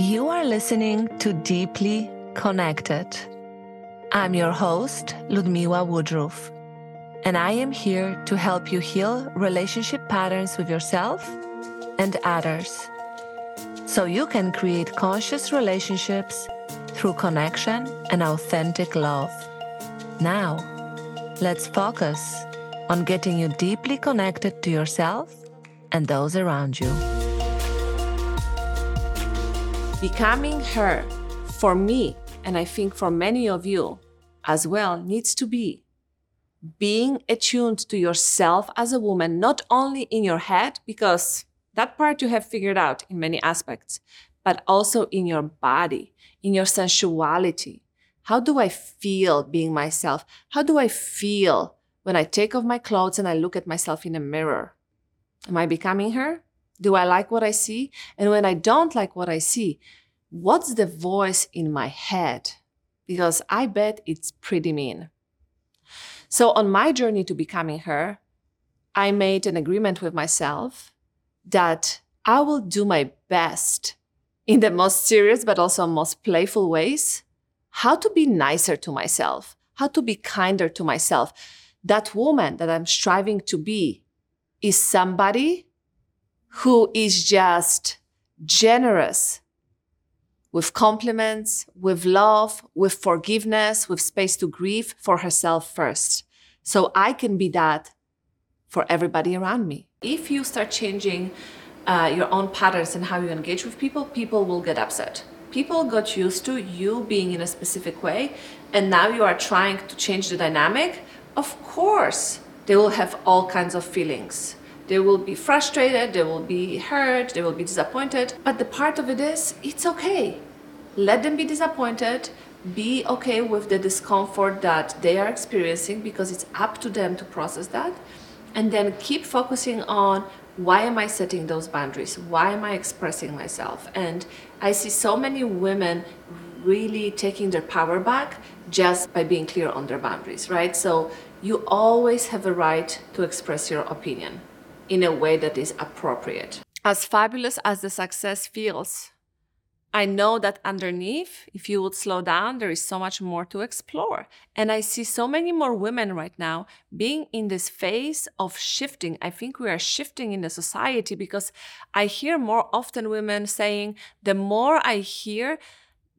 You are listening to Deeply Connected. I'm your host, Ludmila Woodruff, and I am here to help you heal relationship patterns with yourself and others so you can create conscious relationships through connection and authentic love. Now, let's focus on getting you deeply connected to yourself and those around you. Becoming her, for me, and I think for many of you as well, needs to be being attuned to yourself as a woman, not only in your head, because that part you have figured out in many aspects, but also in your body, in your sensuality. How do I feel being myself? How do I feel when I take off my clothes and I look at myself in a mirror? Am I becoming her? Do I like what I see? And when I don't like what I see, what's the voice in my head? Because I bet it's pretty mean. So, on my journey to becoming her, I made an agreement with myself that I will do my best in the most serious but also most playful ways how to be nicer to myself, how to be kinder to myself. That woman that I'm striving to be is somebody who is just generous with compliments, with love, with forgiveness, with space to grieve for herself first. So I can be that for everybody around me. If you start changing uh, your own patterns and how you engage with people, people will get upset. People got used to you being in a specific way, and now you are trying to change the dynamic. Of course, they will have all kinds of feelings they will be frustrated, they will be hurt, they will be disappointed. But the part of it is, it's okay. Let them be disappointed. Be okay with the discomfort that they are experiencing because it's up to them to process that. And then keep focusing on why am I setting those boundaries? Why am I expressing myself? And I see so many women really taking their power back just by being clear on their boundaries, right? So you always have a right to express your opinion in a way that is appropriate. As fabulous as the success feels, I know that underneath, if you would slow down, there is so much more to explore. And I see so many more women right now being in this phase of shifting. I think we are shifting in the society because I hear more often women saying, the more I hear,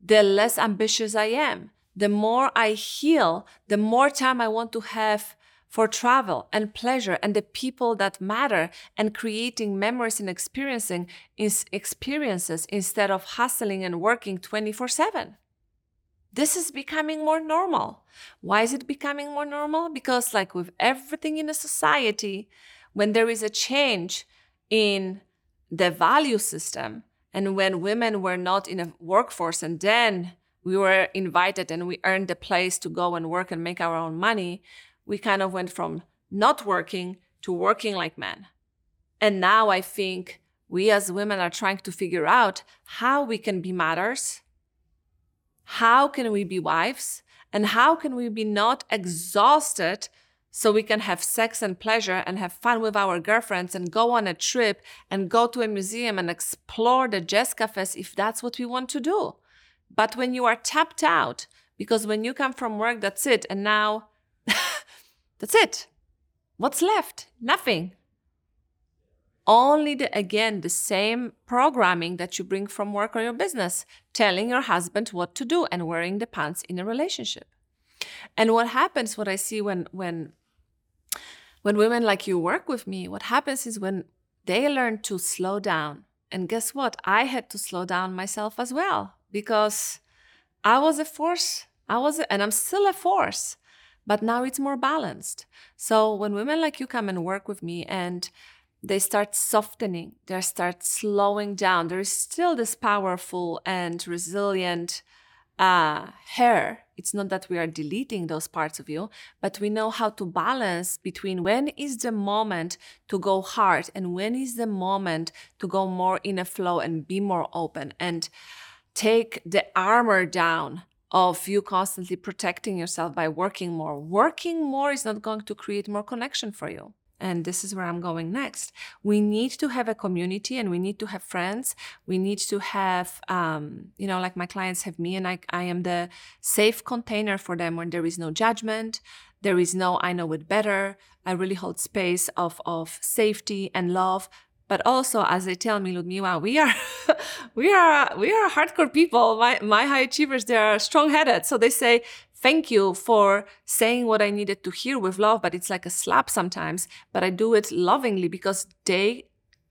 the less ambitious I am. The more I heal, the more time I want to have for travel and pleasure and the people that matter and creating memories and experiencing is experiences instead of hustling and working 24/7. This is becoming more normal. Why is it becoming more normal? Because like with everything in a society, when there is a change in the value system and when women were not in a workforce and then we were invited and we earned the place to go and work and make our own money, we kind of went from not working to working like men. And now I think we as women are trying to figure out how we can be mothers, how can we be wives, and how can we be not exhausted so we can have sex and pleasure and have fun with our girlfriends and go on a trip and go to a museum and explore the jazz cafes if that's what we want to do. But when you are tapped out, because when you come from work, that's it, and now that's it. What's left? Nothing. Only the, again the same programming that you bring from work or your business, telling your husband what to do and wearing the pants in a relationship. And what happens, what I see when when when women like you work with me, what happens is when they learn to slow down. And guess what? I had to slow down myself as well because I was a force. I was, a, and I'm still a force but now it's more balanced. So when women like you come and work with me and they start softening, they start slowing down, there is still this powerful and resilient uh, hair. It's not that we are deleting those parts of you, but we know how to balance between when is the moment to go hard and when is the moment to go more in a flow and be more open and take the armor down of you constantly protecting yourself by working more. Working more is not going to create more connection for you. and this is where I'm going next. We need to have a community and we need to have friends. We need to have, um, you know, like my clients have me, and I, I am the safe container for them when there is no judgment. There is no, I know it better. I really hold space of, of safety and love. But also, as they tell me, Ludmila, we are, we are, we are hardcore people. My, my high achievers, they are strong headed. So they say, thank you for saying what I needed to hear with love, but it's like a slap sometimes. But I do it lovingly because they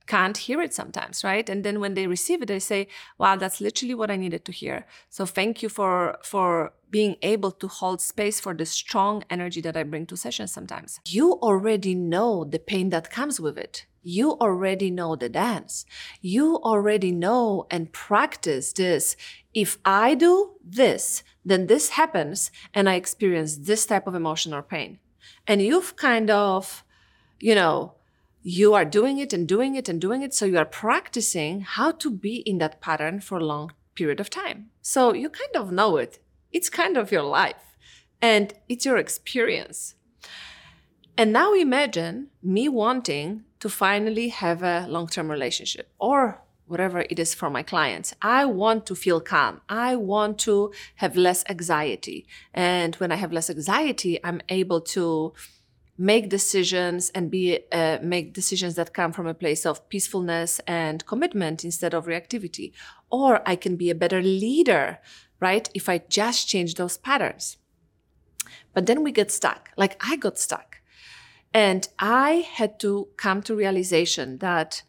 can't hear it sometimes, right? And then when they receive it, they say, "Wow, that's literally what I needed to hear." So thank you for for being able to hold space for the strong energy that I bring to sessions sometimes. You already know the pain that comes with it. You already know the dance. You already know and practice this. If I do this, then this happens and I experience this type of emotion or pain. And you've kind of, you know, you are doing it and doing it and doing it. So you are practicing how to be in that pattern for a long period of time. So you kind of know it. It's kind of your life and it's your experience. And now imagine me wanting to finally have a long term relationship or whatever it is for my clients. I want to feel calm. I want to have less anxiety. And when I have less anxiety, I'm able to make decisions and be uh, make decisions that come from a place of peacefulness and commitment instead of reactivity or i can be a better leader right if i just change those patterns but then we get stuck like i got stuck and i had to come to realization that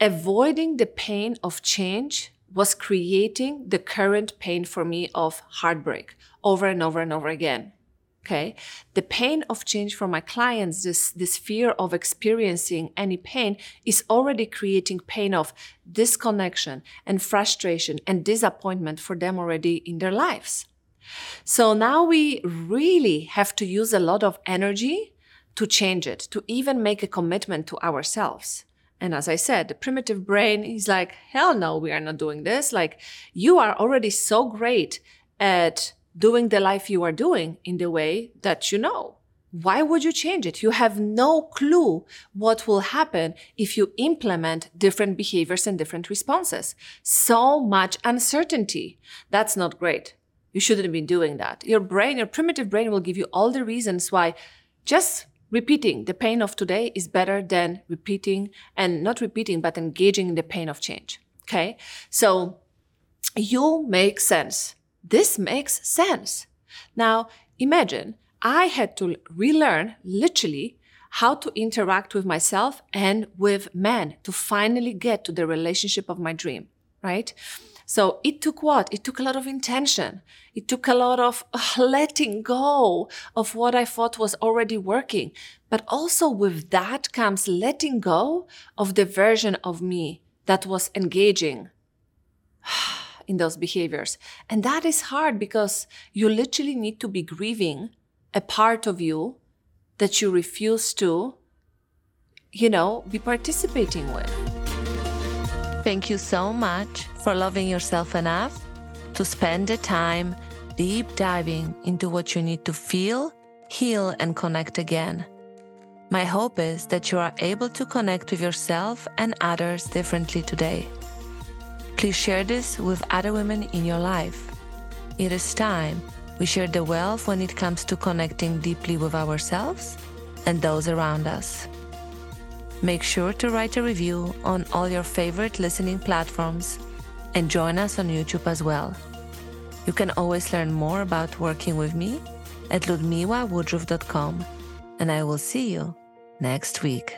avoiding the pain of change was creating the current pain for me of heartbreak over and over and over again. Okay. The pain of change for my clients, this, this fear of experiencing any pain is already creating pain of disconnection and frustration and disappointment for them already in their lives. So now we really have to use a lot of energy to change it, to even make a commitment to ourselves. And as I said, the primitive brain is like, hell no, we are not doing this. Like, you are already so great at doing the life you are doing in the way that you know. Why would you change it? You have no clue what will happen if you implement different behaviors and different responses. So much uncertainty. That's not great. You shouldn't be doing that. Your brain, your primitive brain will give you all the reasons why just repeating the pain of today is better than repeating and not repeating, but engaging in the pain of change. Okay. So you make sense. This makes sense. Now imagine I had to relearn literally how to interact with myself and with men to finally get to the relationship of my dream, right? So it took what? It took a lot of intention. It took a lot of uh, letting go of what I thought was already working. But also with that comes letting go of the version of me that was engaging in those behaviors. And that is hard because you literally need to be grieving a part of you that you refuse to, you know, be participating with. Thank you so much for loving yourself enough to spend the time deep diving into what you need to feel, heal, and connect again. My hope is that you are able to connect with yourself and others differently today. Please share this with other women in your life. It is time we share the wealth when it comes to connecting deeply with ourselves and those around us. Make sure to write a review on all your favorite listening platforms and join us on YouTube as well. You can always learn more about working with me at ludmilawoodruff.com, and I will see you next week.